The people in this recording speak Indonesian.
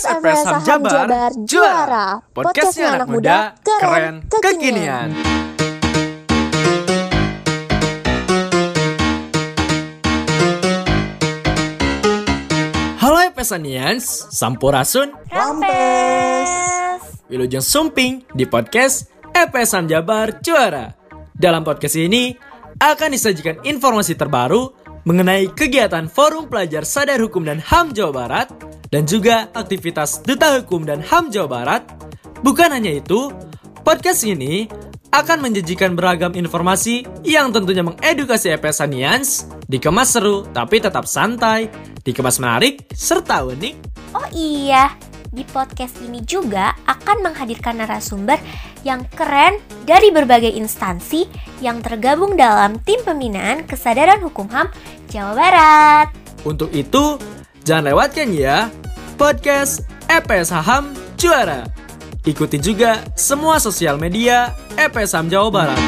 Podcast EPS Ham Jabar, juara. Podcastnya anak muda, keren, kekinian. Halo EPSanians, Sampurasun, Rampes. Wilujeng Sumping di podcast EPS Ham Jabar Juara. Dalam podcast ini akan disajikan informasi terbaru mengenai kegiatan Forum Pelajar Sadar Hukum dan HAM Jawa Barat dan juga aktivitas Duta Hukum dan HAM Jawa Barat. Bukan hanya itu, podcast ini akan menjanjikan beragam informasi yang tentunya mengedukasi EPSanians, dikemas seru tapi tetap santai, dikemas menarik serta unik Oh iya, di podcast ini juga akan menghadirkan narasumber yang keren dari berbagai instansi yang tergabung dalam tim pembinaan kesadaran hukum HAM Jawa Barat. Untuk itu, jangan lewatkan ya podcast EPS Ham Juara. Ikuti juga semua sosial media EPS Ham Jawa Barat.